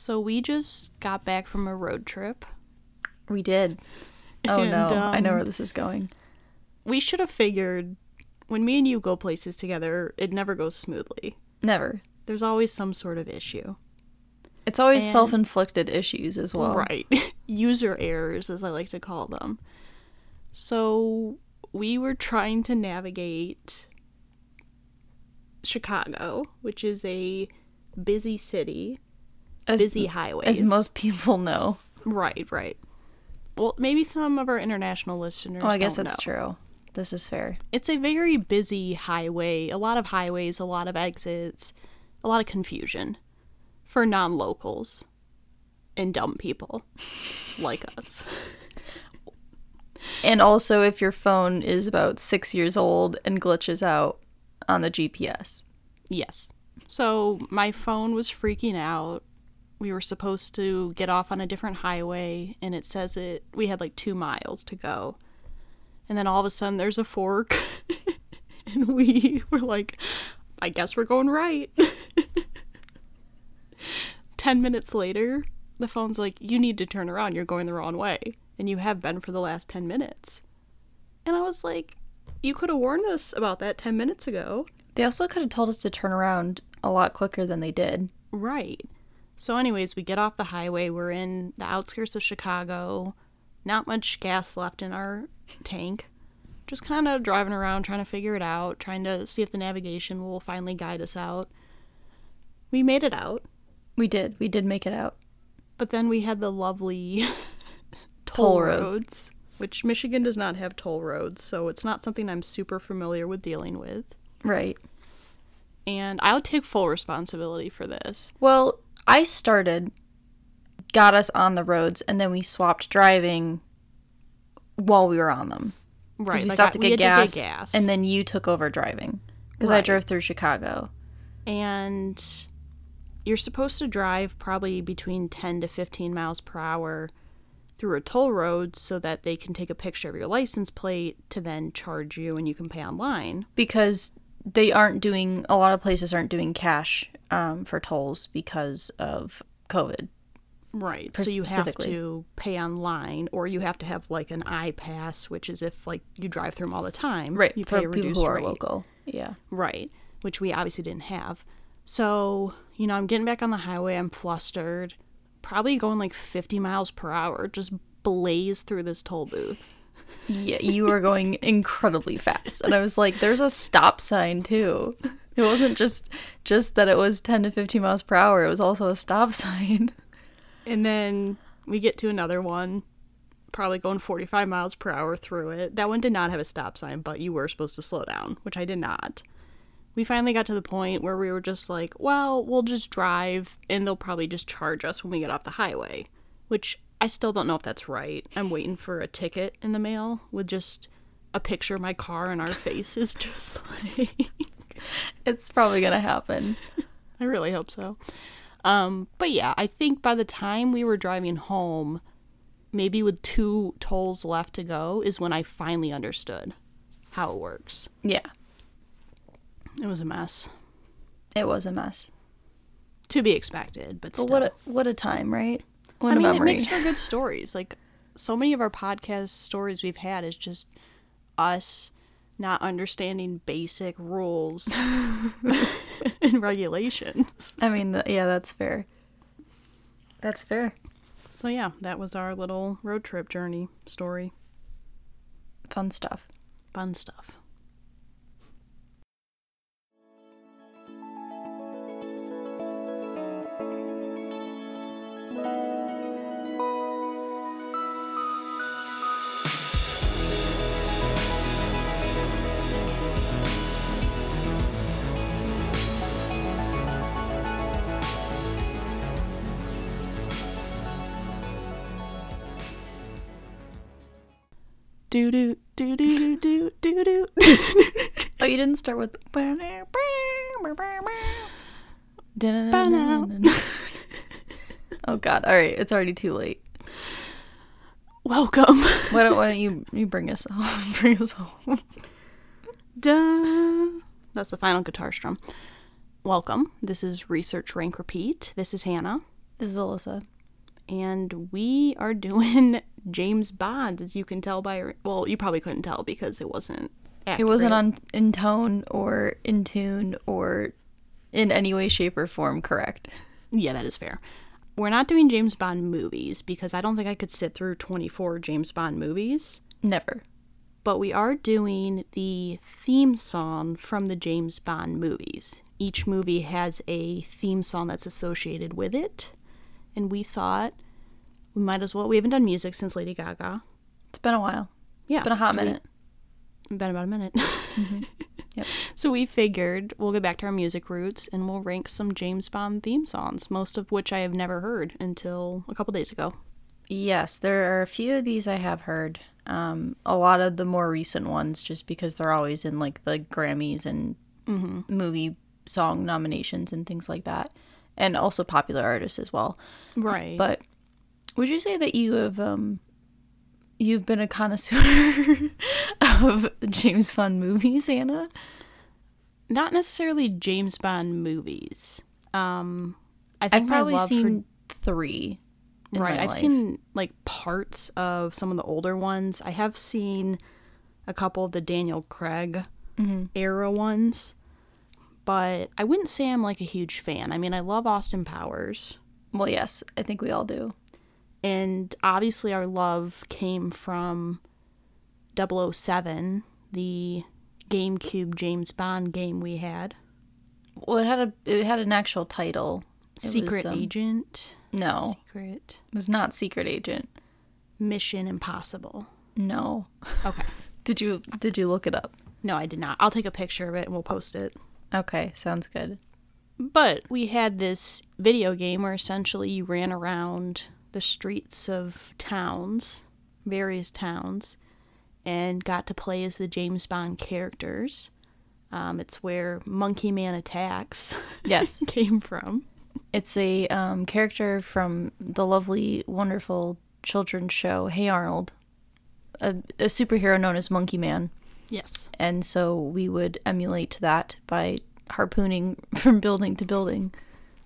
So we just got back from a road trip. We did. Oh no, And, I know um, where this is going. We should have figured when me and you go places together, it never goes smoothly. Never. There's always some sort of issue. It's always And- self-inflicted issues as well. Right. User errors, as I like to call them. So we were trying to navigate Chicago, which is a busy city, As, busy highways. as most people know. Right, right. Well, maybe some of our international listeners. Oh, I guess that's know. true. This is fair. It's a very busy highway, a lot of highways, a lot of exits, a lot of confusion for non locals and dumb people like us. And also, if your phone is about six years old and glitches out on the GPS. Yes. So my phone was freaking out. We were supposed to get off on a different highway, and it says it, we had like two miles to go. And then all of a sudden, there's a fork, and we were like, I guess we're going right. 10 minutes later, the phone's like, You need to turn around. You're going the wrong way. And you have been for the last 10 minutes. And I was like, You could have warned us about that 10 minutes ago. They also could have told us to turn around a lot quicker than they did. Right. So, anyways, we get off the highway. We're in the outskirts of Chicago. Not much gas left in our tank. Just kind of driving around, trying to figure it out, trying to see if the navigation will finally guide us out. We made it out, We did. We did make it out. but then we had the lovely toll, Toll roads. roads, which Michigan does not have toll roads, so it's not something I'm super familiar with dealing with. Right. And I'll take full responsibility for this. Well, I started, got us on the roads, and then we swapped driving while we were on them. Right. we like, stopped I- to, get gas, gas. and then you took over driving because I drove through Chicago. and you're supposed to drive probably between 10 to 15 miles per hour through a toll road so that they can take a picture of your license plate to then charge you and you can pay online. because they aren't doing a lot of places aren't doing cash um, for tolls because of COVID. Right. So you have to pay online or you have to have like an iPass, which is if like you drive through them all the time. Right. You for pay a people reduced who are rate. local. Yeah. Right, which we obviously didn't have. So, you know, I'm getting back on the highway, I'm flustered, probably going like 50 miles per hour, just blaze through this toll booth. Yeah, you were going incredibly fast, and I was like, "There's a stop sign too." It wasn't just just that it was 10 to 15 miles per hour. It was also a stop sign. And then we get to another one, probably going 45 miles per hour through it. That one did not have a stop sign, but you were supposed to slow down, which I did not. We finally got to the point where we were just like, well, we'll just drive and they'll probably just charge us when we get off the highway, which I still don't know if that's right. I'm waiting for a ticket in the mail with just a picture of my car and our faces, just like. It's probably gonna happen. I really hope so. Um, but yeah, I think by the time we were driving home, maybe with two tolls left to go, is when I finally understood how it works. Yeah, It was a mess. it was a mess. To be expected, but But still. what a, what a time, right? What I mean, it makes for good stories. Like, so many of our podcast stories we've had is just us not understanding basic rules and regulations. I mean, th- yeah, that's fair. That's fair. So, yeah, that was our little road trip journey story. Fun stuff. Fun stuff. Do do do do do do do do. Oh, you didn't start with. Oh God! All right, it's already too late. Welcome. Why don't Why don't you you bring us home? Bring us home. Dun. That's the final guitar strum. Welcome. This is Research Rank Repeat. This is Hannah. This is Alyssa. And we are doing James Bond, as you can tell by well, you probably couldn't tell because it wasn't. Accurate. It wasn't on in tone or in tune or in any way, shape, or form correct. Yeah, that is fair. We're not doing James Bond movies because I don't think I could sit through 24 James Bond movies. Never. But we are doing the theme song from the James Bond movies. Each movie has a theme song that's associated with it. And we thought we might as well. We haven't done music since Lady Gaga. It's been a while. Yeah. It's been a hot so we- minute. been about a minute. Yep. So we figured we'll get back to our music roots and we'll rank some James Bond theme songs, most of which I have never heard until a couple days ago. Yes, there are a few of these I have heard. Um, a lot of the more recent ones, just because they're always in like the Grammys and movie song nominations and things like that, and also popular artists as well. Right. But would you say that you have um, you've been a connoisseur of James Bond movies, Hannah? not necessarily James Bond movies. Um I think I've probably for- seen three. in right. my I've life. seen like parts of some of the older ones. I have seen a couple of the Daniel Craig Mm-hmm. era ones, but I wouldn't say I'm like a huge fan. I mean, I love Austin Powers. Well, yes, I think we all do. and obviously our love came from 007 the gamecube james bond game we had Well, it had a it had an actual title. It was, secret um, agent No, secret it was not Secret Agent. mission impossible No. okay Did you did you look it up? no i did not i'll take a picture of it and we'll post it Okay, sounds good. but we had this video game where essentially you ran around the streets of towns various towns and got to play as the james bond characters um, it's where monkey man attacks Yes, came from. it's a um, character from the lovely, wonderful children's show Hey Arnold, a, a superhero known as Monkey Man, Yes. and so we would emulate that by harpooning from building to building,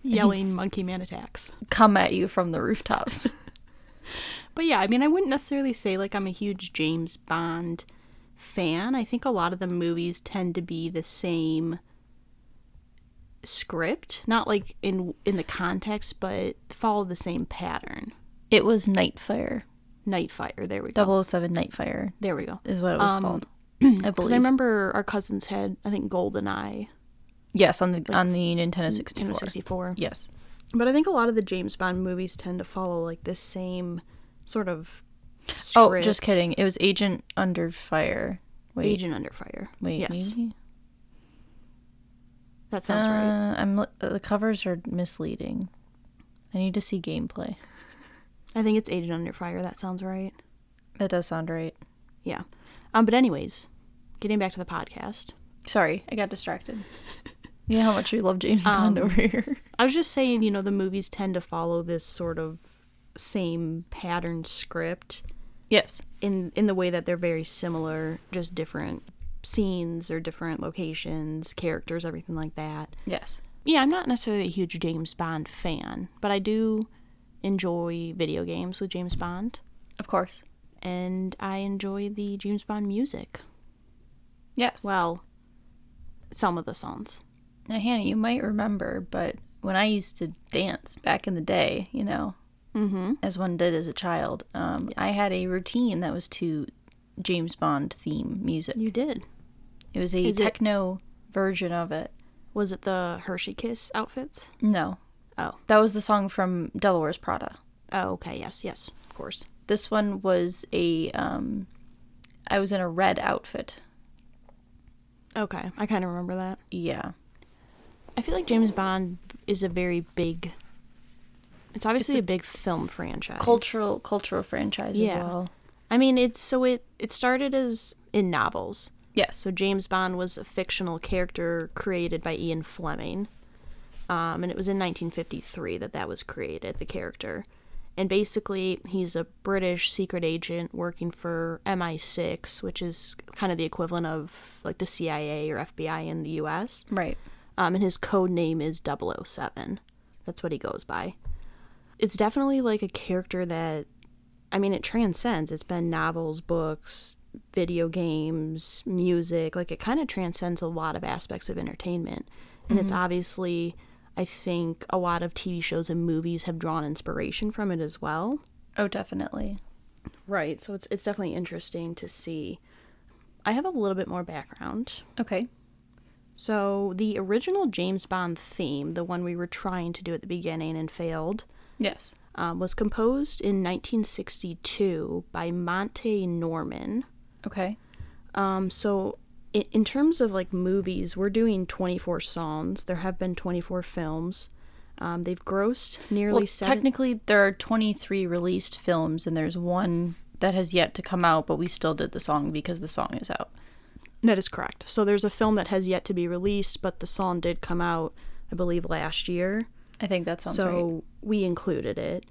Yelling monkey man attacks. come at you from the rooftops. But yeah, I mean, I wouldn't necessarily say like I'm a huge James Bond fan. I think a lot of the movies tend to be the same script, not like in in the context, but follow the same pattern. it was Nightfire, Nightfire, there we go. 007 Nightfire There we go. is what it was Um, called. I Because believe. I remember our cousins had, I think, GoldenEye, yes, on the on the Nintendo 64. Nintendo 64. Yes. But I think a lot of the James Bond movies tend to follow like this same sort of. Oh, just kidding. It was Agent Under Fire. Wait, Agent Under Fire. wait, yes, maybe? that sounds right. Uh, I'm uh, the covers are misleading. I need to see gameplay. I think it's Agent Under Fire. That sounds right. That does sound right. Yeah. Um. But anyways, getting back to the podcast, Sorry, I got distracted. Know how much we love James Bond Um, over here. I was just saying, you know, the movies tend to follow this sort of same pattern script Yes. in in the way that they're very similar, just different scenes or different locations, characters, everything like that. Yes. Yeah, I'm not necessarily a huge James Bond fan, but I do enjoy video games with James Bond, Of course. and I enjoy the James Bond music. Yes. Well, some of the songs. Now, Hannah, you might remember, but when I used to dance back in the day, you know, Mm-hmm. as one did as a child, um, I had a routine that was to James Bond theme music. You did. It was a Is it- techno version of it. Was it the Hershey Kiss outfits? No, Oh. that was the song from Devil Wears Prada. Oh, okay. Yes, yes, of course. This one was a, um, I was in a red outfit. Okay, I kind of remember that. Yeah. I feel like James Bond is a very big. It's obviously It's a, big film franchise. Cultural, cultural franchise Yeah. as well. I mean, it's so it it started as in novels. Yes. So James Bond was a fictional character created by Ian Fleming, um, and it was in 1953 that that was created. The character, and basically he's a British secret agent working for MI6, which is kind of the equivalent of like the CIA or FBI in the U.S. Right. Um, and his code name is 007. That's what he goes by. it's definitely like a character that I mean it transcends. It's been novels, books, video games, music, like it kind of transcends a lot of aspects of entertainment. And it's obviously I think a lot of TV shows and movies have drawn inspiration from it as well. Oh, definitely. Right. So it's it's definitely interesting to see. I have a little bit more background. Okay. So the original James Bond theme, the one we were trying to do at the beginning and failed, Yes. um, was composed in 1962 by Monty Norman. Okay. Um, so in, in terms of like movies, we're doing 24 songs. There have been 24 films. Um, they've grossed nearly Well, seven. technically, there are 23 released films, and there's one that has yet to come out, but we still did the song because the song is out. That is correct. So there's a film that has yet to be released, but the song did come out, I believe, last year. I think that sounds so right. we included it.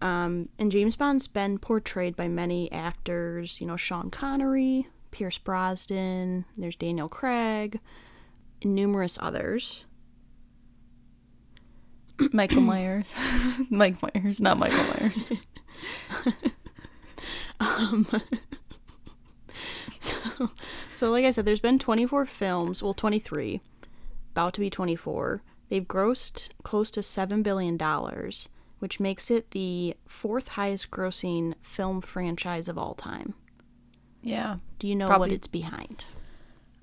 Um, and James Bond's been portrayed by many actors, you know, Sean Connery, Pierce Brosnan, there's Daniel Craig, numerous others. Michael Myers. Mike Myers, not Michael Myers. um, So, so like I said, there's been 24 films, well, 23, about to be 24. They've grossed close to $7 billion, which makes it the fourth highest grossing film franchise of all time. Yeah. Do you know what it's behind?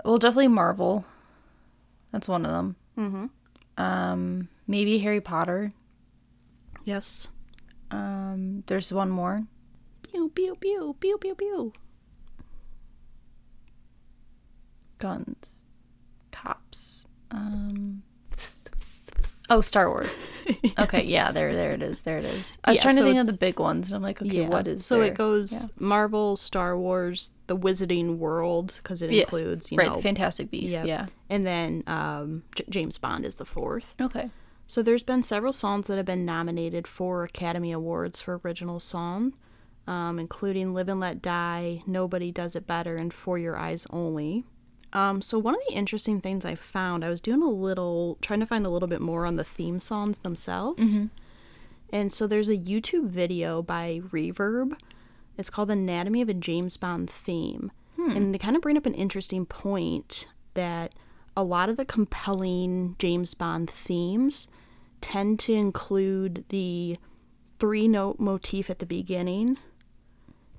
Well, definitely Marvel. That's one of them. Mm-hmm. Um, maybe Harry Potter. Yes. Um, there's one more. Pew, pew, pew, pew, pew, pew. Guns. Cops. Um. Oh, Star Wars. Okay, yeah, there, there it is, there it is. I was Yeah, trying to so think of the big ones, and I'm like, okay, what is so there? it goes Yeah. Marvel, Star Wars, the Wizarding World because it Yes, includes you right, know, the Fantastic Beasts. yep. Yeah. and then um, J- James Bond is the fourth. Okay. So there's been several songs that have been nominated for Academy Awards for original song, um, including "Live and Let Die," "Nobody Does It Better," and "For Your Eyes Only." Um, so one of the interesting things I found, I was doing a little, trying to find a little bit more on the theme songs themselves, and so there's a YouTube video by Reverb. It's called "Anatomy of a James Bond Theme," and they kind of bring up an interesting point that a lot of the compelling James Bond themes tend to include the three note motif at the beginning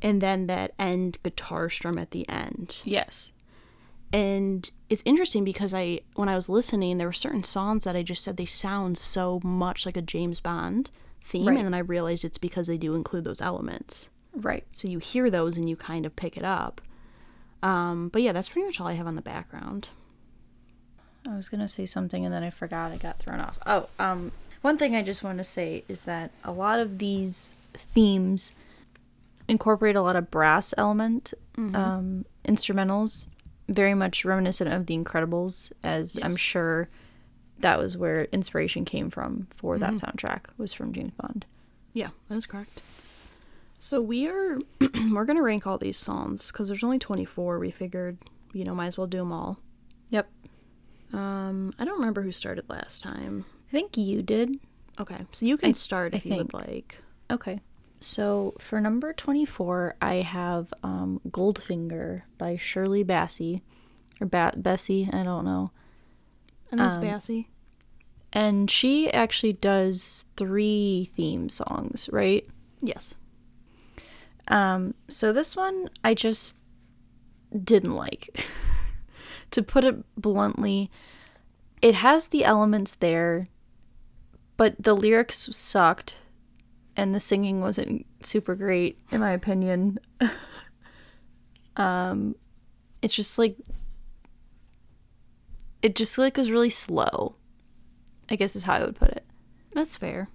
and then that end guitar strum at the end. Yes. And it's interesting because I when I was listening there were certain songs that I just said they sound so much like a James Bond theme Right. and then I realized it's because they do include those elements. Right. So you hear those and you kind of pick it up. Um, but yeah, that's pretty much all I have on the background. I was gonna say something and then I forgot. I got thrown off. Oh, um, one thing I just want to say is that a lot of these themes incorporate a lot of brass element um, instrumentals, very much reminiscent of The Incredibles, as I'm sure that was where inspiration came from for that soundtrack was from James Bond. Yeah, that is correct. So we are we're gonna rank all these songs because there's only 24. We figured, you know, might as well do them all. Yep, Um, I don't remember who started last time. I think you did. Okay, so you can I- start I if you would like. Okay. So for number 24, I have um, Goldfinger by Shirley Bassey. Or ba- Bessie, I don't know. And that's Um, Bassy. And she actually does three theme songs, right? Yes. Um, so this one I just didn't like. to put it bluntly, it has the elements there, but the lyrics sucked and the singing wasn't super great in my opinion. um it's just like it just like was really slow. I guess is how I would put it. That's fair.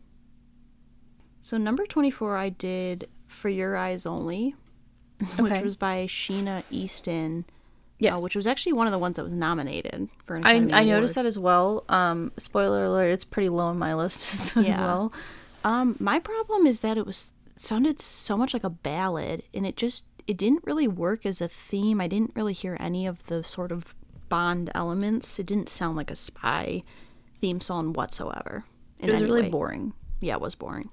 So number 24 I did For Your Eyes Only, which was by Sheena Easton. Yes. uh, which was actually one of the ones that was nominated for an I, Academy I noticed that as well. Um, spoiler alert, it's pretty low on my list as, as well. Um, my problem is that it was sounded so much like a ballad, and it just it didn't really work as a theme. I didn't really hear any of the sort of Bond elements. It didn't sound like a spy theme song whatsoever. It was really way. boring. Yeah, it was boring.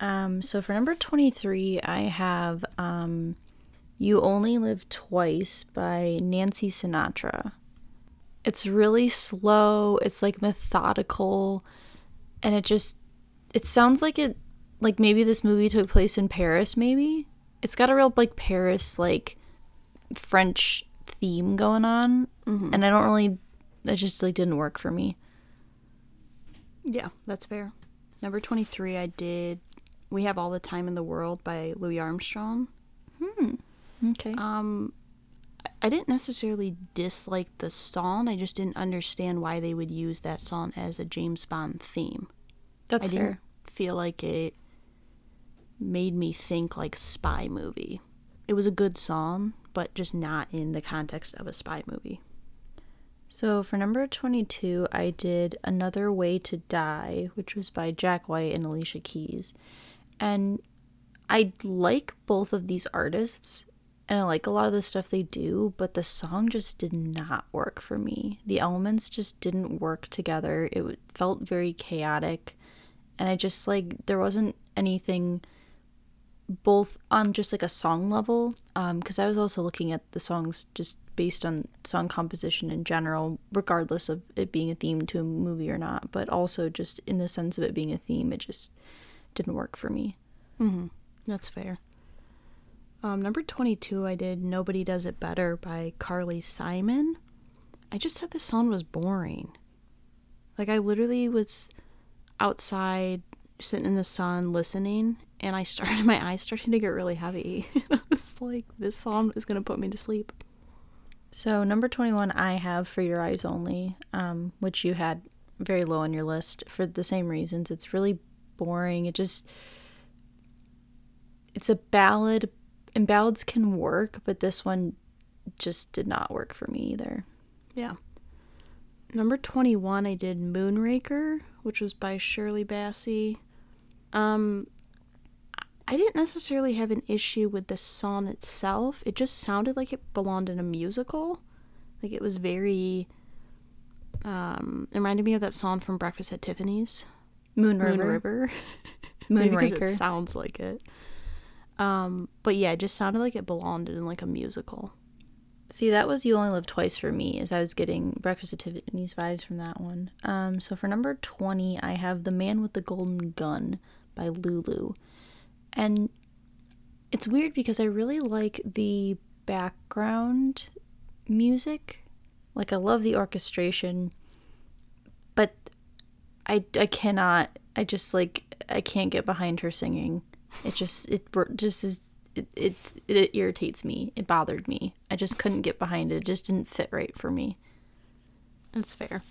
Um, so for number 23, I have um, You Only Live Twice by Nancy Sinatra. It's really slow, it's like methodical, and it just it sounds like it like maybe this movie took place in Paris, maybe. It's got a real like Paris like French theme going on, and I don't really it just like didn't work for me. Yeah, that's fair. Number 23, I did We Have All the Time in the World by Louis Armstrong. Hmm. Okay. Um, I didn't necessarily dislike the song, I just didn't understand why they would use that song as a James Bond theme. That's I didn't fair. feel like it made me think like spy movie. It was a good song, but just not in the context of a spy movie. So for number 22, I did Another Way to Die, which was by Jack White and Alicia Keys. And I like both of these artists and I like a lot of the stuff they do, but the song just did not work for me. The elements just didn't work together. It felt very chaotic and I just like there wasn't anything both on just like a song level because i was also looking at the songs just based on song composition in general regardless of it being a theme to a movie or not but also just in the sense of it being a theme it just didn't work for me Hmm, That's fair. Um, number 22, I did Nobody Does It Better by Carly Simon. I just said the song was boring. Like, I literally was outside sitting in the sun listening, and I started, my eyes started to get really heavy. I was like, this song is going to put me to sleep. so number 21 i have for your eyes only um, which you had very low on your list for the same reasons it's really boring it just it's a ballad and ballads can work but this one just did not work for me either Yeah. Number 21, I did Moonraker, which was by Shirley Bassey. Um, I didn't necessarily have an issue with the song itself. It just sounded like it belonged in a musical. Like it was very. Um, it reminded me of that song from Breakfast at Tiffany's, moon River. Moon river, because it moonraker sounds like it. Um, but yeah, it just sounded like it belonged in like a musical. See, that was You Only Live Twice for me, as I was getting Breakfast at Tiffany's vibes from that one. Um, so for number 20, I have The Man with the Golden Gun by Lulu. And it's weird because I really like the background music. Like, I love the orchestration, but I, I cannot, I just like, I can't get behind her singing. It just, it just is it, it it irritates me. It bothered me. I just couldn't get behind it. It just didn't fit right for me. That's fair.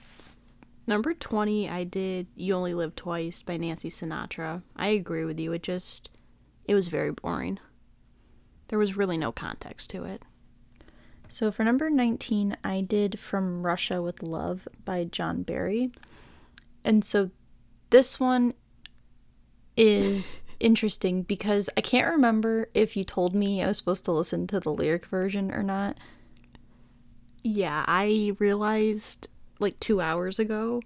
Number 20, I did You Only Live Twice by Nancy Sinatra. I agree with you. It just, it was very boring. There was really no context to it. So for number 19, I did From Russia with Love by John Barry. And so this one is interesting because I can't remember if you told me I was supposed to listen to the lyric version or not. Yeah, I realized like two hours ago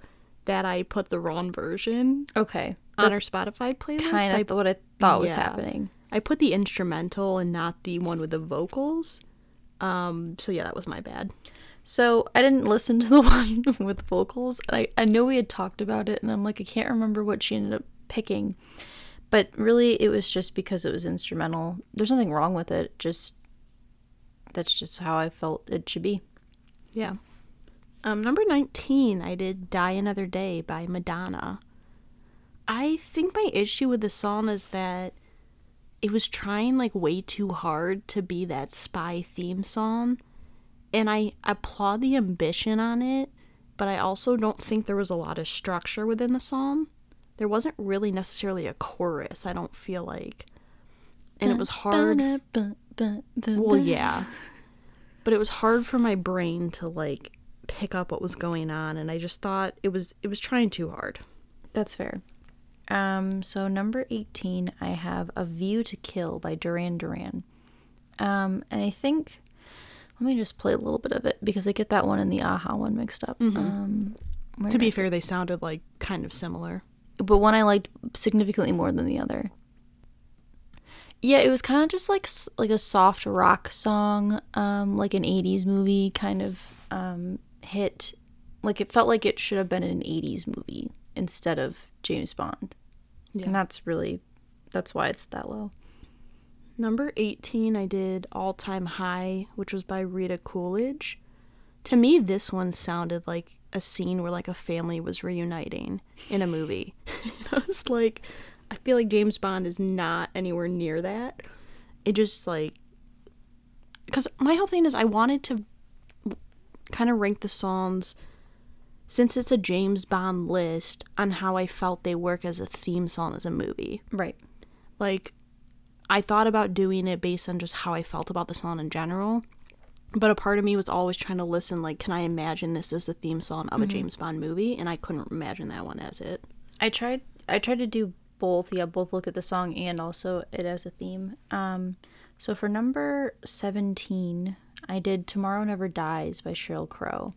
that I put the wrong version Okay. on our Spotify playlist. kind I, of what I thought was happening. I put the instrumental and not the one with the vocals. Um, so yeah, that was my bad. So I didn't listen to the one with vocals. I, I know we had talked about it, and I'm like, I can't remember what she ended up picking. But really, it was just because it was instrumental. There's nothing wrong with it. Just that's just how I felt it should be. Yeah. Um, number 19, I did Die Another Day by Madonna. I think my issue with the song is that it was trying like way too hard to be that spy theme song. And I applaud the ambition on it, but I also don't think there was a lot of structure within the song. There wasn't really necessarily a chorus, I don't feel like. And it was hard. Well, yeah. But it was hard for my brain to like pick up what was going on and I just thought it was it was trying too hard. That's fair. Um, so number 18, I have A View to Kill by Duran Duran. Um, and I think, let me just play a little bit of it because I get that one and the Aha one mixed up. Um, where To be fair, they sounded like kind of similar. But one I liked significantly more than the other. Yeah, it was kind of just like like a soft rock song, um, like an '80s movie kind of um, hit. Like it felt like it should have been an '80s movie instead of James Bond, Yeah. and that's really that's why it's that low. Number 18, I did All Time High, which was by Rita Coolidge. To me, this one sounded like a scene where like a family was reuniting in a movie. I was like, I feel like James Bond is not anywhere near that. It just like, because my whole thing is I wanted to kind of rank the songs since it's a James Bond list on how I felt they work as a theme song as a movie Right. like I thought about doing it based on just how I felt about the song in general. But a part of me was always trying to listen like can I imagine this as the theme song of a James Bond movie and I couldn't imagine that one as it. I tried I tried to do both, yeah, both look at the song and also it as a theme. Um so for number 17, I did Tomorrow Never Dies by Sheryl Crow.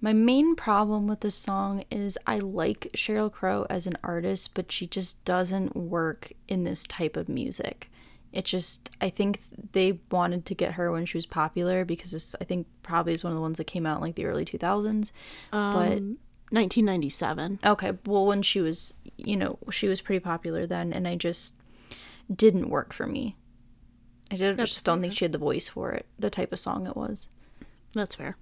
My main problem with this song is I like Sheryl Crow as an artist, but she just doesn't work in this type of music. It just I think they wanted to get her when she was popular because this I think probably is one of the ones that came out in like the early 2000s. but um, 1997. Okay, well, when she was, you know, she was pretty popular then, and I just didn't work for me. I did, just don't think she had the voice for it, the type of song it was. That's fair.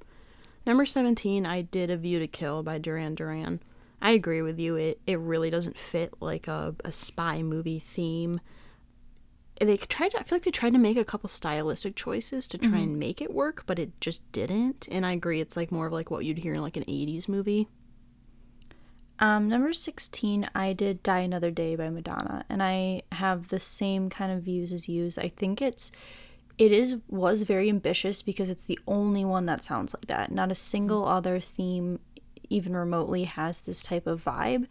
Number 17, I did A View to Kill by Duran Duran. I agree with you. It it really doesn't fit like a, a spy movie theme. They tried to, I feel like they tried to make a couple stylistic choices to try and make it work, but it just didn't. And I agree, it's like more of like what you'd hear in like an 80s movie. Um, number 16, I did Die Another Day by Madonna, and I have the same kind of views as you. I think it's it is was very ambitious because it's the only one that sounds like that. Not a single other theme even remotely has this type of vibe.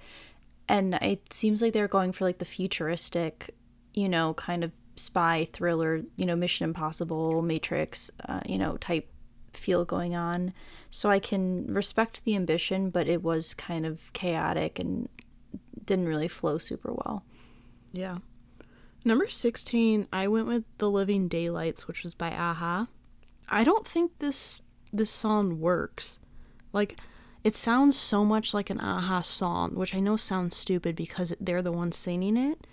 And it seems like they're going for like the futuristic, you know, kind of spy thriller, you know, Mission Impossible, Matrix, uh, you know, type feel going on. So I can respect the ambition, but it was kind of chaotic and didn't really flow super well. Yeah. Number 16, I went with The Living Daylights, which was by Aha. I don't think this this song works. Like it sounds so much like an Aha song, which I know sounds stupid because they're the ones singing it,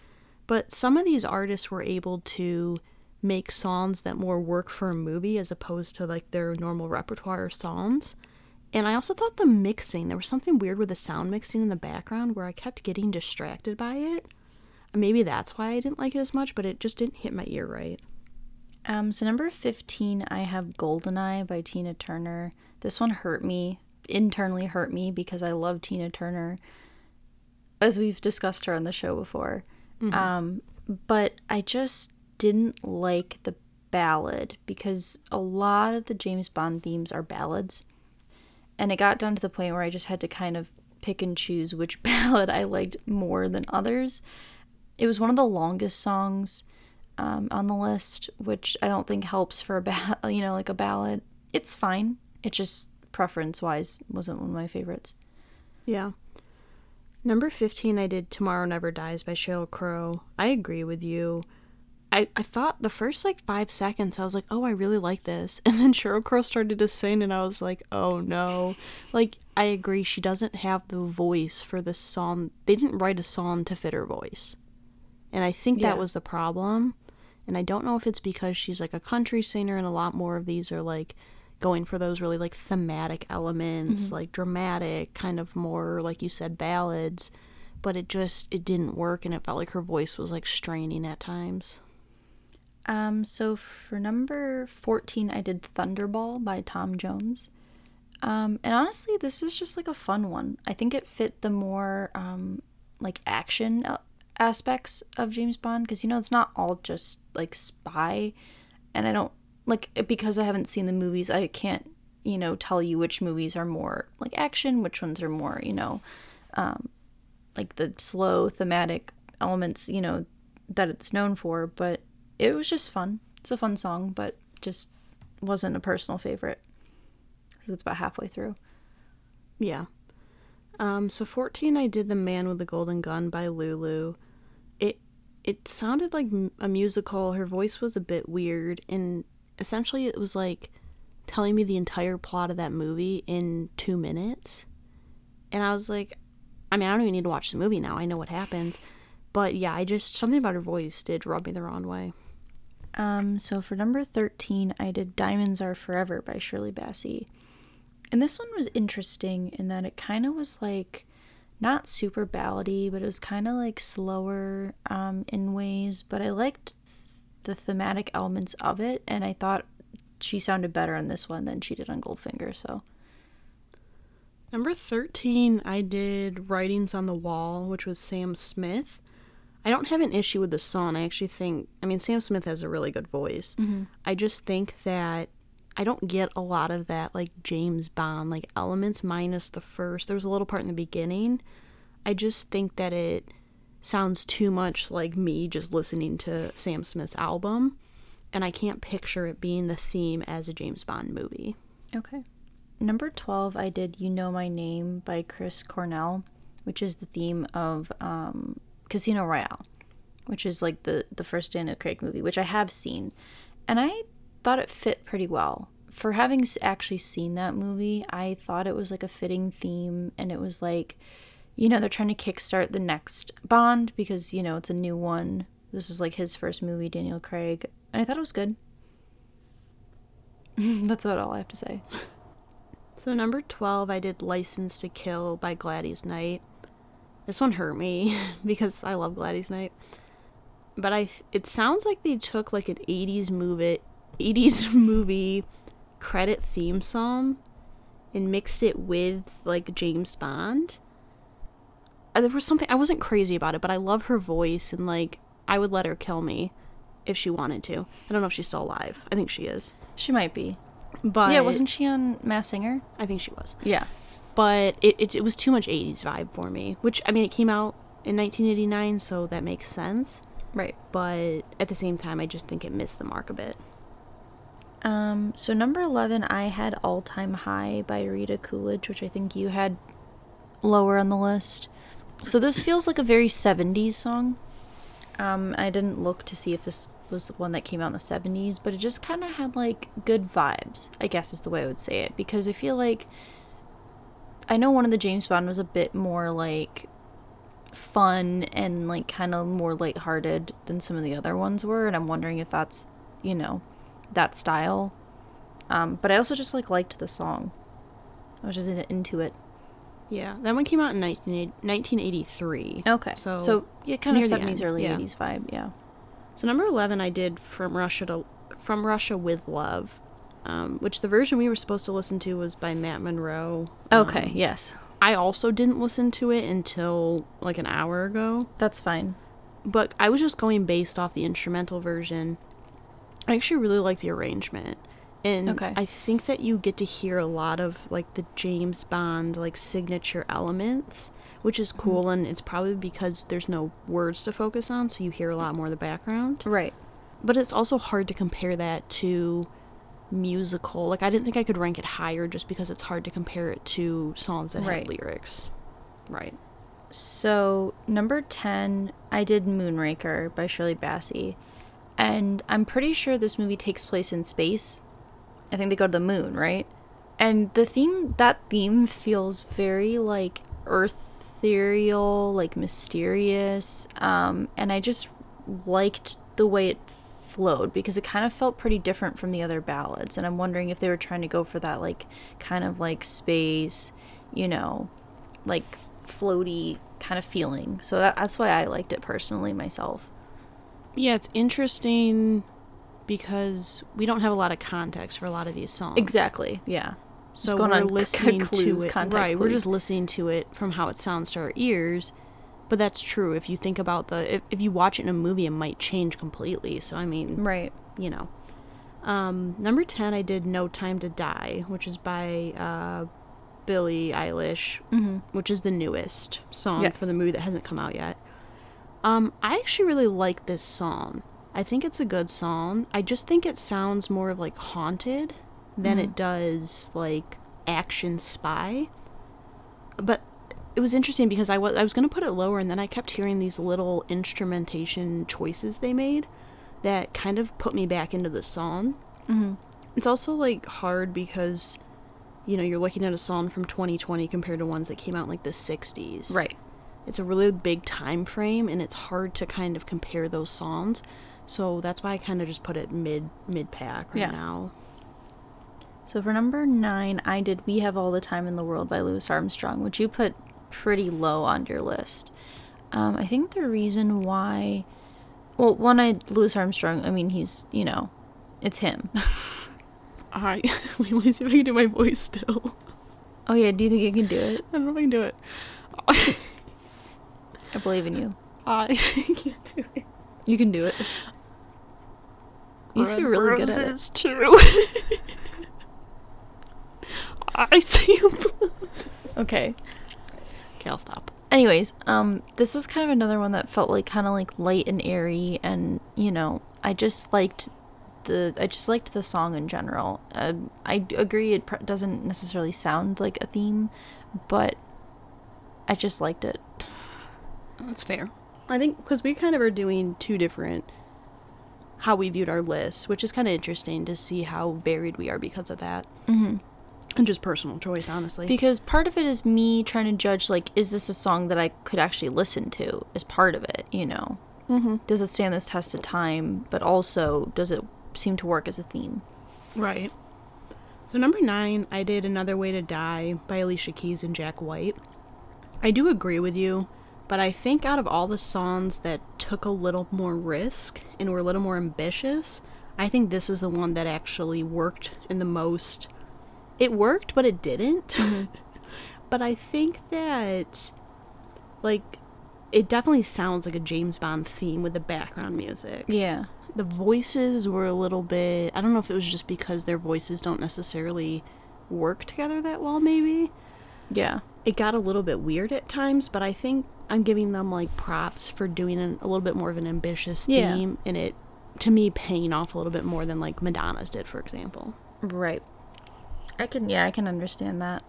but some of these artists were able to make songs that more work for a movie as opposed to like their normal repertoire songs. And I also thought the mixing, there was something weird with the sound mixing in the background where I kept getting distracted by it. Maybe that's why I didn't like it as much, but it just didn't hit my ear right. Um, so number 15, I have Goldeneye by Tina Turner. This one hurt me, internally hurt me because I love Tina Turner, as we've discussed her on the show before. Um, but I just didn't like the ballad because a lot of the James Bond themes are ballads. And it got down to the point where I just had to kind of pick and choose which ballad I liked more than others. It was one of the longest songs um, on the list, which I don't think helps for a ba- you know like a ballad. It's fine. It just preference wise wasn't one of my favorites. Yeah. Number 15, I did Tomorrow Never Dies by Sheryl Crow. I agree with you. I, I thought the first like five seconds, I was like, oh, I really like this. And then Sheryl Crow started to sing, and I was like, oh no. Like, I agree, she doesn't have the voice for the song. They didn't write a song to fit her voice. And I think Yeah. that was the problem. And I don't know if it's because she's like a country singer, and a lot more of these are like going for those really like thematic elements, like dramatic, kind of more like you said ballads, but it just it didn't work and it felt like her voice was like straining at times. Um, so for number 14, I did Thunderball by Tom Jones. Um, and honestly, this is just like a fun one. I think it fit the more um, like action uh, aspects of James Bond because you know it's not all just like spy, and I don't like because I haven't seen the movies. I can't you know tell you which movies are more like action, which ones are more you know um, like the slow thematic elements you know that it's known for. But it was just fun. It's a fun song, but just wasn't a personal favorite. It's about halfway through. Yeah. Um, so 14, I did The Man with the Golden Gun by Lulu. It it sounded like a musical. Her voice was a bit weird, and essentially, it was like telling me the entire plot of that movie in two minutes. And I was like, I mean, I don't even need to watch the movie now. I know what happens. But yeah, I just, something about her voice did rub me the wrong way. Um, so for number 13, I did Diamonds Are Forever by Shirley Bassey. And this one was interesting in that it kind of was like not super ballady, but it was kind of like slower um, in ways. But I liked the thematic elements of it, and I thought she sounded better on this one than she did on Goldfinger. So Number 13, I did Writings on the Wall, which was Sam Smith. I don't have an issue with the song. I actually think, I mean, Sam Smith has a really good voice. Mm-hmm. I just think that I don't get a lot of that, like James Bond, like elements minus the first. There was a little part in the beginning. I just think that it sounds too much like me just listening to Sam Smith's album. And I can't picture it being the theme as a James Bond movie. Okay. Number 12, I did You Know My Name by Chris Cornell, which is the theme of um, Casino Royale, which is like the, the first Daniel Craig movie, which I have seen. And I thought it fit pretty well. For having actually seen that movie, I thought it was like a fitting theme. And it was like, you know, they're trying to kickstart the next Bond because, you know, it's a new one. This is like his first movie, Daniel Craig. And I thought it was good. That's about all I have to say. So number 12, I did License to Kill by Gladys Knight. This one hurt me because I love Gladys Knight. But I it sounds like they took like an 80s movie 80s movie credit theme song and mixed it with like James Bond. Uh, There was something I wasn't crazy about it, but I love her voice and like I would let her kill me if she wanted to. I don't know if she's still alive. I think she is. She might be. But yeah, wasn't she on Masked Singer? I think she was. Yeah. but it, it, it was too much 80s vibe for me which i mean it came out in 1989 so that makes sense Right. but at the same time i just think it missed the mark a bit Um, so number 11, I had All Time High by Rita Coolidge, which I think you had lower on the list. So this feels like a very 70s song. Um, I didn't look to see if this was the one that came out in the 70s, but it just kind of had like good vibes, I guess is the way I would say it, because I feel like I know one of the James Bond was a bit more like fun and like kind of more lighthearted than some of the other ones were, and I'm wondering if that's, you know, that style. Um, but I also just like liked the song. I was just into it. Yeah that one came out in 19, 1983 Okay. So, So yeah, kind of near the seventies, early yeah. eighties vibe. Yeah. so number 11 i did from russia to from russia with love um, which the version we were supposed to listen to was by matt monro Okay. Um, yes, i also didn't listen to it until like an hour ago that's fine. but I was just going based off the instrumental version. I actually really like the arrangement. And Okay. I think that you get to hear a lot of like the James Bond like signature elements, which is mm-hmm. cool and it's probably because there's no words to focus on, so you hear a lot more of the background. Right. But it's also hard to compare that to musical. Like I didn't think I could rank it higher just because it's hard to compare it to songs that Right. have lyrics. Right. So number ten, I did Moonraker by Shirley Bassey, and I'm pretty sure this movie takes place in space. I think they go to the moon, right? And the theme, that theme feels very like eartherial, like mysterious, um, and I just liked the way it flowed because it kind of felt pretty different from the other ballads. And I'm wondering if they were trying to go for that like kind of like space, you know, like floaty kind of feeling. So that, that's why I liked it personally myself. Yeah, it's interesting because we don't have a lot of context for a lot of these songs. Exactly. Yeah. So we're on listening clues, to it. context Right, we're just listening to it from how it sounds to our ears. But that's true. If you think about the, if, if you watch it in a movie, it might change completely. So I mean, Right. you know. Um, number ten, I did "No Time to Die," which is by uh, Billie Eilish, which is the newest song Yes. for the movie that hasn't come out yet. Um, I actually really like this song. I think it's a good song. I just think it sounds more of like haunted than it does like action spy. But it was interesting because I was I was gonna put it lower, and then I kept hearing these little instrumentation choices they made that kind of put me back into the song. Mm-hmm. It's also like hard because you know you're looking at a song from 2020 compared to ones that came out in like the 60s. Right. It's a really big time frame, and it's hard to kind of compare those songs. So that's why I kind of just put it mid mid pack right Yeah. now. So for number nine, I did "We Have All the Time in the World" by Louis Armstrong, which you put pretty low on your list. Um, I think the reason why, well, one, I Louis Armstrong. I mean, he's you know, it's him. I wait, let me see if I can do my voice still. oh yeah, do you think you can do it? I don't know if I can do it. I believe in you. I can't do it. You can do it. You used to be really good at it. too. I see you. Okay. Okay, I'll stop. Anyways, um, this was kind of another one that felt like kind of like light and airy, and you know, I just liked the I just liked the song in general. Uh, I d- agree it pr- doesn't necessarily sound like a theme, but I just liked it. That's fair. I think because we kind of are doing two different how we viewed our lists, which is kind of interesting to see how varied we are because of that, Mm-hmm. and just personal choice, honestly. Because part of it is me trying to judge like, is this a song that I could actually listen to? Is part of it, you know? mm-hmm. Does it stand this test of time? But also, does it seem to work as a theme? Right. So number nine, I did "Another Way to Die" by Alicia Keys and Jack White. I do agree with you, but I think out of all the songs that took a little more risk and were a little more ambitious, I think this is the one that actually worked in the most. It worked, but it didn't. Mm-hmm. but I think that, like, it definitely sounds like a James Bond theme with the background music Yeah. the voices were a little bit I don't know if it was just because their voices don't necessarily work together that well maybe. Yeah. It got a little bit weird at times, but I think I'm giving them like props for doing an, a little bit more of an ambitious Yeah. theme and it to me paying off a little bit more than like Madonna's did for example. Right. I can yeah, I can understand that.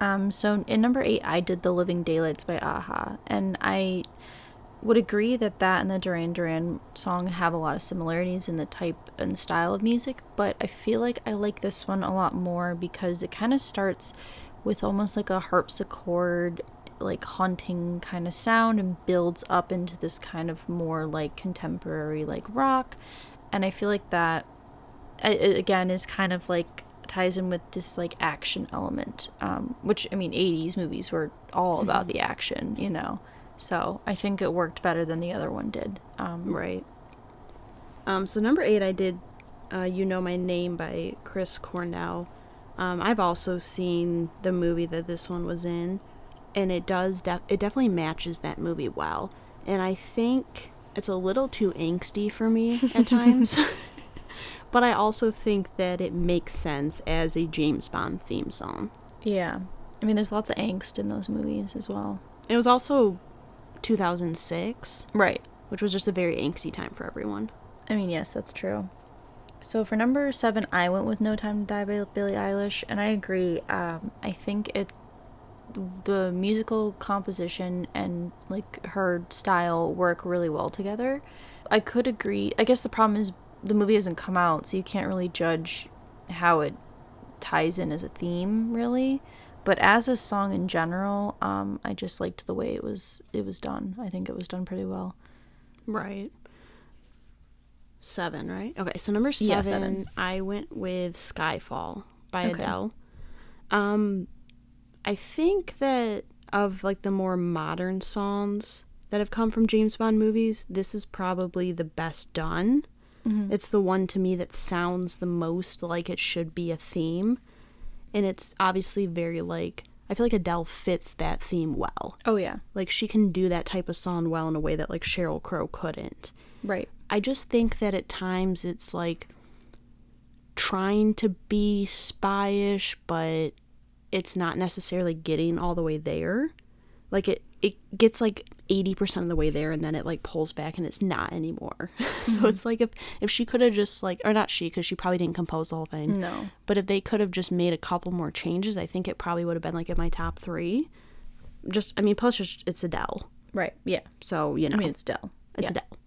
Um so in number 8 I did The Living Daylights by a-ha and I would agree that that and the Duran Duran song have a lot of similarities in the type and style of music, but I feel like I like this one a lot more because it kind of starts with almost like a harpsichord like haunting kind of sound and builds up into this kind of more like contemporary like rock and I feel like that again is kind of like ties in with this like action element um, which i mean 80s movies were all about the action you know so i think it worked better than the other one did um, Right. Um, so number eight, I did uh, "You Know My Name" by Chris Cornell. Um, I've also seen the movie that this one was in, and it does def- it definitely matches that movie well. And I think it's a little too angsty for me at times, but I also think that it makes sense as a James Bond theme song. yeah i mean there's lots of angst in those movies as well It was also 2006, right which was just a very angsty time for everyone. i mean yes that's true so for number seven i went with no time to die by billie eilish and i agree um, i think it the musical composition and like her style work really well together. I could agree. I guess the problem is the movie hasn't come out, so you can't really judge how it ties in as a theme, really. But as a song in general, um, I just liked the way it was it was done. I think it was done pretty well. Right. Seven, right? Okay, so number seven, Yeah, seven. I went with Skyfall by Okay. Adele. Um, I think that of like the more modern songs that have come from James Bond movies, this is probably the best done. It's the one to me that sounds the most like it should be a theme. And it's obviously very like, I feel like Adele fits that theme well. Oh yeah, Like she can do that type of song well in a way that like Sheryl Crow couldn't. right. I just think that at times it's like trying to be spyish, but it's not necessarily getting all the way there. Like it, it gets like 80% of the way there and then it like pulls back and it's not anymore. so mm-hmm. it's like if, if she could have just like, or not she, because she probably didn't compose the whole thing. No. But if they could have just made a couple more changes, I think it probably would have been like in my top three. just I mean, plus just it's Adele, Right. Yeah. so you know I mean, it's Dell. it's yeah. Adele.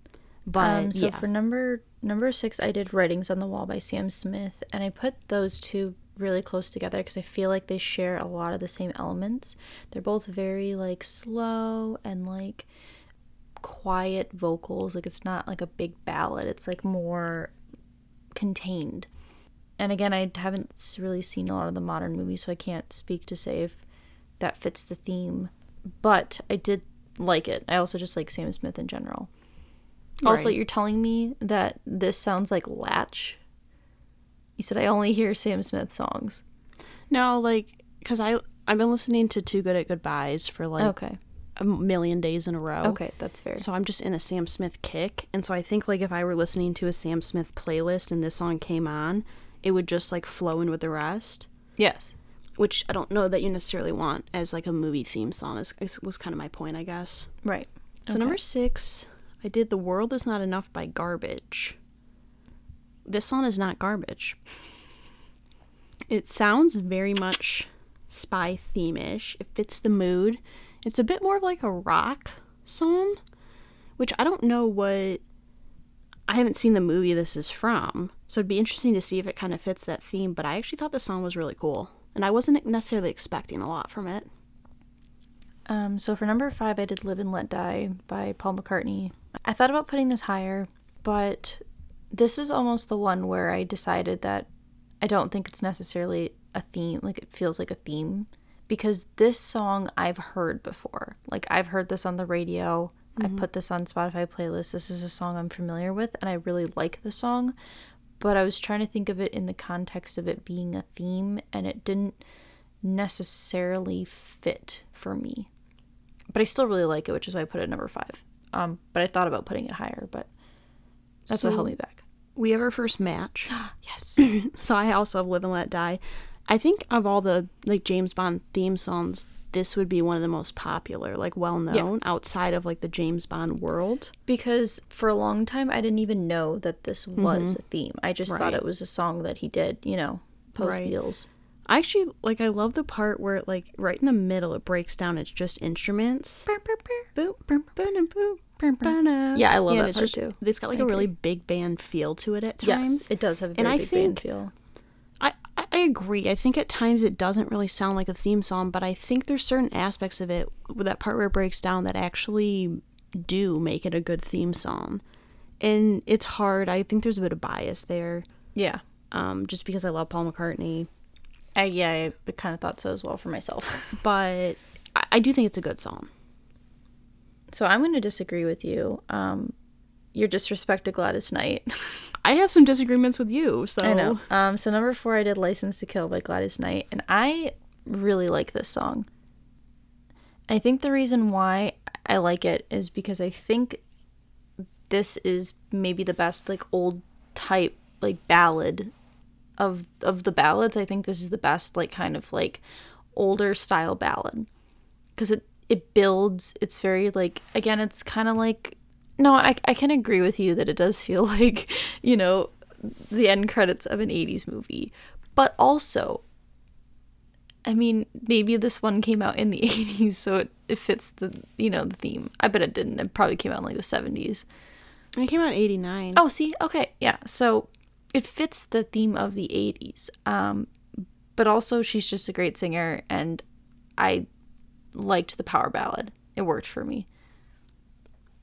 But Um, so yeah, for number number six, I did "Writings on the Wall" by Sam Smith, and I put those two really close together because I feel like they share a lot of the same elements. They're both very like slow and like quiet vocals. Like it's not like a big ballad. It's like more contained. And again, I haven't really seen a lot of the modern movies, so I can't speak to say if that fits the theme. But I did like it. I also just like Sam Smith in general. Also, Right. you're telling me that this sounds like Latch. You said I only hear Sam Smith songs. no, like because I I've been listening to Too Good at Goodbyes for like Okay. a million days in a row. Okay, that's fair. So I'm just in a Sam Smith kick, and so I think like if I were listening to a Sam Smith playlist and this song came on, it would just like flow in with the rest. yes. which I don't know that you necessarily want as like a movie theme song. Is, is was kind of my point, I guess. Right. So number six, I did "The World Is Not Enough" by Garbage. This song is not garbage. It sounds very much spy theme-ish. It fits the mood. It's a bit more of like a rock song, which I don't know what. I haven't seen the movie this is from, so it'd be interesting to see if it kind of fits that theme. But I actually thought the song was really cool, and I wasn't necessarily expecting a lot from it. Um, so for number five, I did "Live and Let Die" by Paul McCartney. I thought about putting this higher, but this is almost the one where I decided that I don't think it's necessarily a theme. Like it feels like a theme because this song I've heard before. Like I've heard this on the radio. I mm-hmm. put this on Spotify playlist. This is a song I'm familiar with, and I really like the song. But I was trying to think of it in the context of it being a theme, and it didn't necessarily fit for me but I still really like it, which is why I put it at number five. Um, but I thought about putting it higher, but that's what held me back. We have our first match. Yes. so I also have Live and Let Die. I think of all the like James Bond theme songs, this would be one of the most popular, like well known outside of like the James Bond world. because for a long time I didn't even know that this was a theme. I just thought it was a song that he did, you know, post Right. I actually like I love the part where it, like right in the middle it breaks down. It's just instruments. Yeah, I love and that it's part just, too. It's got like I a really big band feel to it at times. Yes, it does have a And very I big think- band feel. I, I I agree. I think at times it doesn't really sound like a theme song, but I think there's certain aspects of it, with that part where it breaks down, that actually do make it a good theme song. And it's hard. I think there's a bit of bias there, Yeah. um, just because I love Paul McCartney. I, yeah, I kind of thought so as well for myself. But I, I do think it's a good song. so I'm going to disagree with you. Um, your disrespect to Gladys Knight. I have some disagreements with you, so I know. Um, so number four, I did "License to Kill" by Gladys Knight, and I really like this song. I think the reason why I like it is because I think this is maybe the best like old type like ballad of of the ballads. I think this is the best like kind of like older style ballad because it it builds. It's very like again, it's kind of like no, I I can agree with you that it does feel like you know the end credits of an 80s movie, but also I mean, maybe this one came out in the 80s, so it, it fits the, you know, the theme. I bet it didn't. It probably came out in like the 70s. it came out in '89. Oh, see? Okay. Yeah. So it fits the theme of the 80s. Um, but also, she's just a great singer, and I liked the power ballad. It worked for me.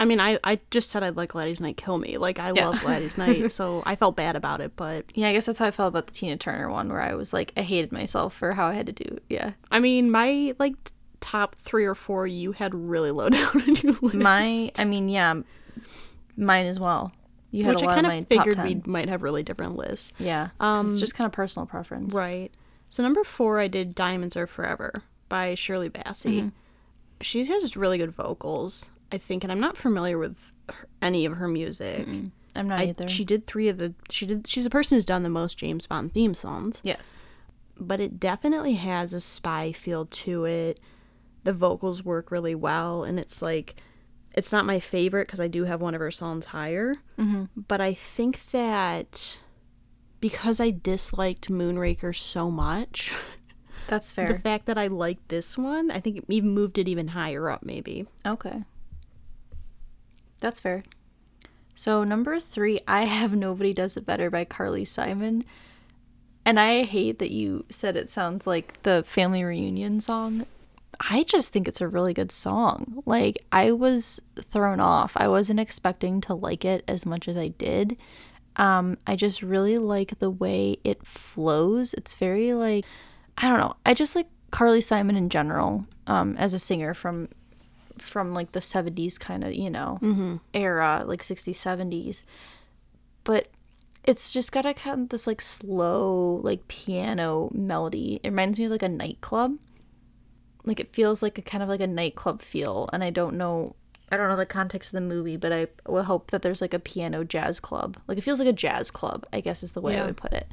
I mean, I, I just said I'd let Gladys Knight kill me. Like I Yeah. love Gladys Knight, so I felt bad about it. But Yeah, I guess that's how I felt about the Tina Turner one, where I was like, I hated myself for how I had to do it. Yeah. I mean, my like top three or four you had really low down on your list. My, I mean, yeah, mine as well. You had which a I lot kind of of figured we might have really different lists. Yeah. 'cause it's just kind of personal preference. Right. So number four, I did "Diamonds Are Forever" by Shirley Bassey. Mm-hmm. She has really good vocals, I think, and I'm not familiar with her, any of her music. I'm not I, either. she did three of the. She did. She's the person who's done the most James Bond theme songs. yes. but it definitely has a spy feel to it. The vocals work really well, and it's like, it's not my favorite because I do have one of her songs higher. Mm-hmm. But I think that because I disliked Moonraker so much, That's fair. the fact that I like this one, I think it even moved it even higher up, maybe. Okay. That's fair. So number three, I have Nobody Does It Better by Carly Simon. And I hate that you said it sounds like the family reunion song. I just think it's a really good song. Like I was thrown off. I wasn't expecting to like it as much as I did. Um, I just really like the way it flows. It's very like I don't know. I just like Carly Simon in general um, as a singer from from like the 70s kind of, you know, mm-hmm. era, like 60s, 70s. But it's just got a kind of this like slow, like piano melody. It reminds me of like a nightclub. Like it feels like a kind of like a nightclub feel. And I don't know, I don't know the context of the movie, but I would hope that there's like a piano jazz club. Like it feels like a jazz club, I guess is the way Yeah. I would put it.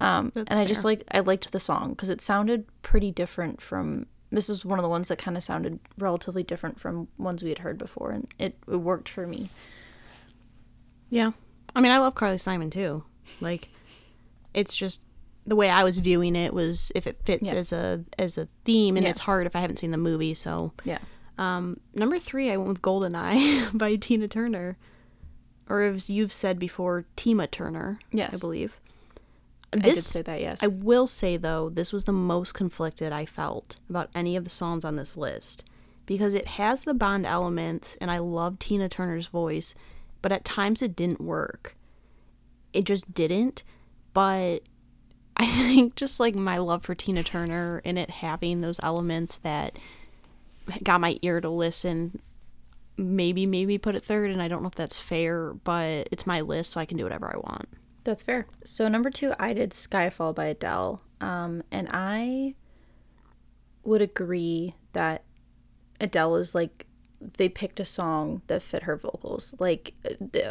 Um, That's and I just like I liked the song because it sounded pretty different from. This is one of the ones that kind of sounded relatively different from ones we had heard before, and it, it worked for me. Yeah. I mean, I love Carly Simon too. Like, it's just the way I was viewing it was if it fits Yeah. as a as a theme, and Yeah. it's hard if I haven't seen the movie. So, Yeah, um, number three, I went with Golden Eye by Tina Turner, or as you've said before, Tima Turner. Yes. I believe. I did say that. Yes, I will say though, this was the most conflicted I felt about any of the songs on this list because it has the Bond elements and I love Tina Turner's voice, but at times it didn't work. It just didn't. But I think just like my love for Tina Turner and it having those elements that got my ear to listen maybe maybe put it third and I don't know if that's fair, but it's my list so I can do whatever I want. that's fair. So number two, I did "Skyfall" by Adele, um, and I would agree that Adele is like they picked a song that fit her vocals. Like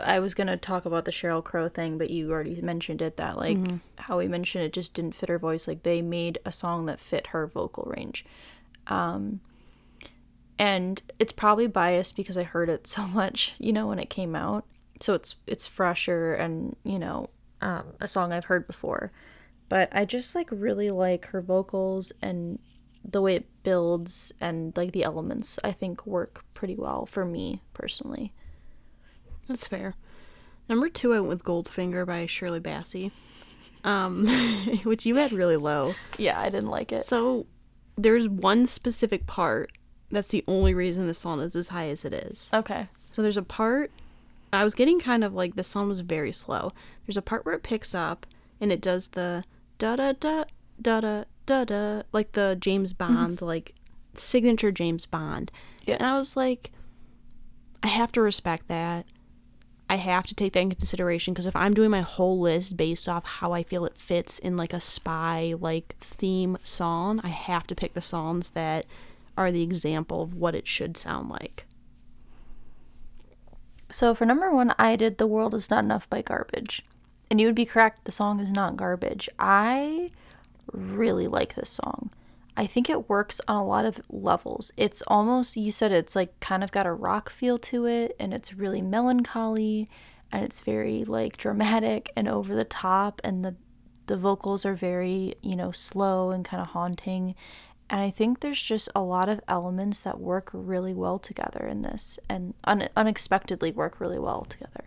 I was gonna talk about the Sheryl Crow thing, but you already mentioned it. That like how we mentioned it just didn't fit her voice. Like they made a song that fit her vocal range. Um, and it's probably biased because I heard it so much, you know, when it came out. So it's it's fresher and you know um, a song I've heard before. But I just like really like her vocals and the way it builds and like the elements. I think work pretty well for me personally. That's fair. Number two, I went with Goldfinger by Shirley Bassey, um, which you had really low. Yeah, I didn't like it. So there's one specific part that's the only reason the song is as high as it is. Okay. So there's a part I was getting kind of like the song was very slow. There's a part where it picks up and it does the da da da da da da da like the James mm-hmm. Bond like signature James Bond. Yes. And I was like I have to respect that. I have to take that into consideration because if I'm doing my whole list based off how I feel it fits in like a spy like theme song, I have to pick the songs that are the example of what it should sound like. So for number one, I did "The World Is Not Enough" by Garbage, and you would be correct. The song is not garbage. I really like this song. I think it works on a lot of levels. It's almost you said it's like kind of got a rock feel to it, and it's really melancholy, and it's very like dramatic and over the top, and the the vocals are very you know slow and kind of haunting. And I think there's just a lot of elements that work really well together in this and un- unexpectedly work really well together.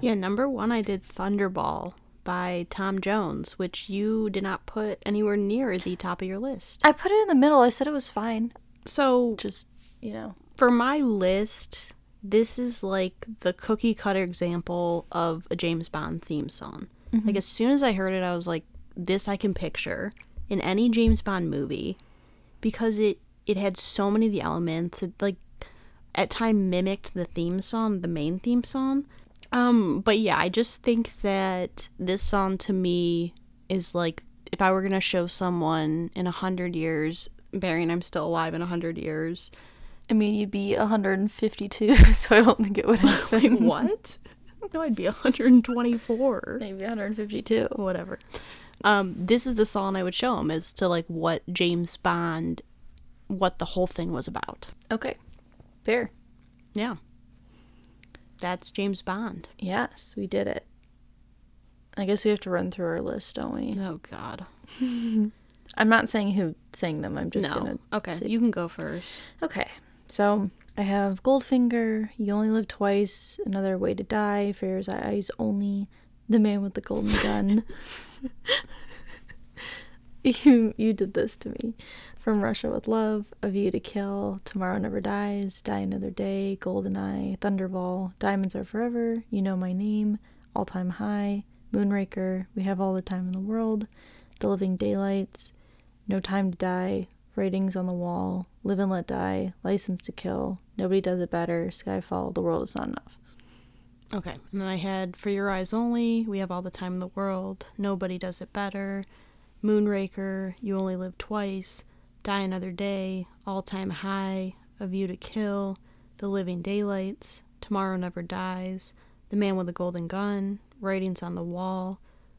Yeah, number one, I did Thunderball by Tom Jones, which you did not put anywhere near the top of your list. I put it in the middle. I said it was fine. So, Just, you know. for my list, this is like the cookie cutter example of a James Bond theme song. Mm-hmm. Like, as soon as I heard it, I was like, this I can picture in any James Bond movie because it, it had so many of the elements. It, like, at time mimicked the theme song, the main theme song. Um, but yeah, I just think that this song to me is like if I were gonna show someone in a hundred years, bearing I'm still alive in a hundred years. I mean, you'd be 152, so I don't think it would happen. what? no, I'd be 124. Maybe 152. Whatever. Um, this is the song I would show him as to like what James Bond, what the whole thing was about. Okay. Fair. Yeah. That's James Bond. Yes, we did it. I guess we have to run through our list, don't we? Oh God. I'm not saying who sang them. I'm just no. gonna. Okay, say- you can go first. Okay, so I have Goldfinger. You only live twice. Another way to die. Fair's eyes only. The man with the golden gun. you you did this to me. From Russia with Love, A View to Kill, Tomorrow Never Dies, Die Another Day, Goldeneye, Thunderball, Diamonds Are Forever, You Know My Name, All Time High, Moonraker, We Have All the Time in the World, The Living Daylights, No Time to Die, Writings on the Wall, Live and Let Die, License to Kill, Nobody Does It Better, Skyfall, The World Is Not Enough. Okay, and then I had For Your Eyes Only, We Have All the Time in the World, Nobody Does It Better, Moonraker, You Only Live Twice, Die Another Day, All Time High, A View to Kill, The Living Daylights, Tomorrow Never Dies, The Man with the Golden Gun, Writings on the Wall,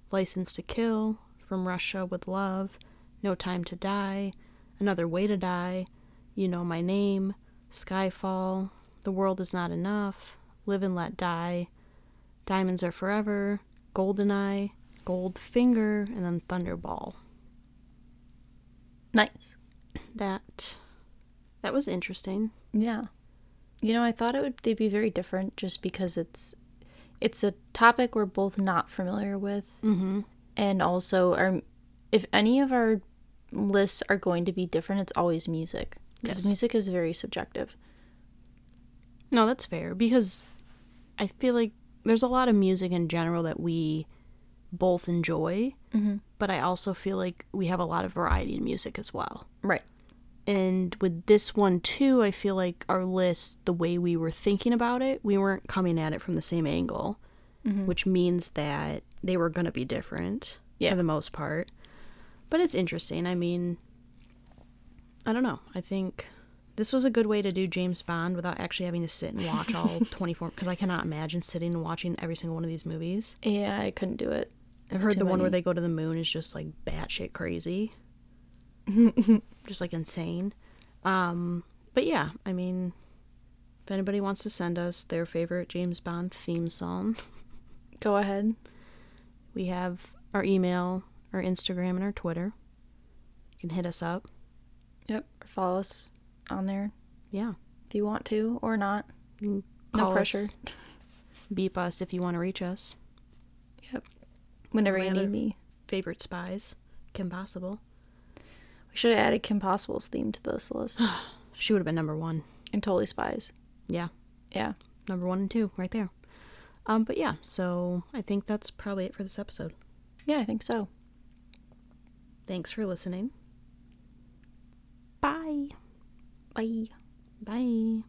License to Kill, From Russia with Love, No Time to Die, Another Way to Die, You Know My Name, Skyfall, The World Is Not Enough, Live and Let Die, Diamonds Are Forever, Goldeneye, Goldfinger, and then Thunderball. Nice. That that was interesting. Yeah. You know, I thought it would they'd be very different just because it's it's a topic we're both not familiar with. Mm-hmm. And also our if any of our lists are going to be different, it's always music. Because Yes. music is very subjective. No, that's fair because I feel like there's a lot of music in general that we both enjoy, Mm-hmm. but I also feel like we have a lot of variety in music as well. Right. And with this one too, I feel like our list, the way we were thinking about it, we weren't coming at it from the same angle, Mhm. which means that they were going to be different Yeah. for the most part. But it's interesting. I mean, I don't know. I think this was a good way to do James Bond without actually having to sit and watch all 24 because I cannot imagine sitting and watching every single one of these movies. Yeah, I couldn't do it. I've It's heard the one where they go to the moon is just like batshit crazy. just like insane. Um, but yeah, I mean, if anybody wants to send us their favorite James Bond theme song, Go ahead. we have our email, our Instagram, and our Twitter. You can hit us up. Yep. Or follow us on there Yeah. if you want to or not. No call us, pressure. beep us if you want to reach us. Yep. Whenever My you need me. Favorite spies, Kim Possible. We should have added Kim Possible's theme to this list. She would have been number one. and Totally Spies. Yeah. Yeah. Number one and two, right there. Um, but yeah, so I think that's probably it for this episode. Yeah, I think so. Thanks for listening. Bye. Bye. Bye.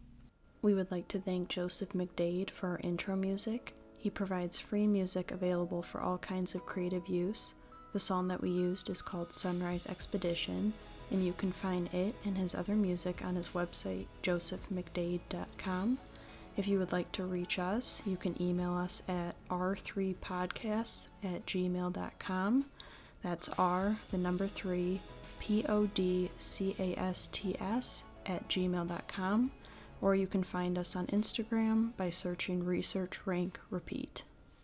We would like to thank Joseph McDade for our intro music. He provides free music available for all kinds of creative use. The song that we used is called Sunrise Expedition, and you can find it and his other music on his website, josephmcdade.com. If you would like to reach us, you can email us at r3podcasts at gmail.com. That's R, the number three, P O D C A S T S at gmail.com. Or you can find us on Instagram by searching Research Rank Repeat.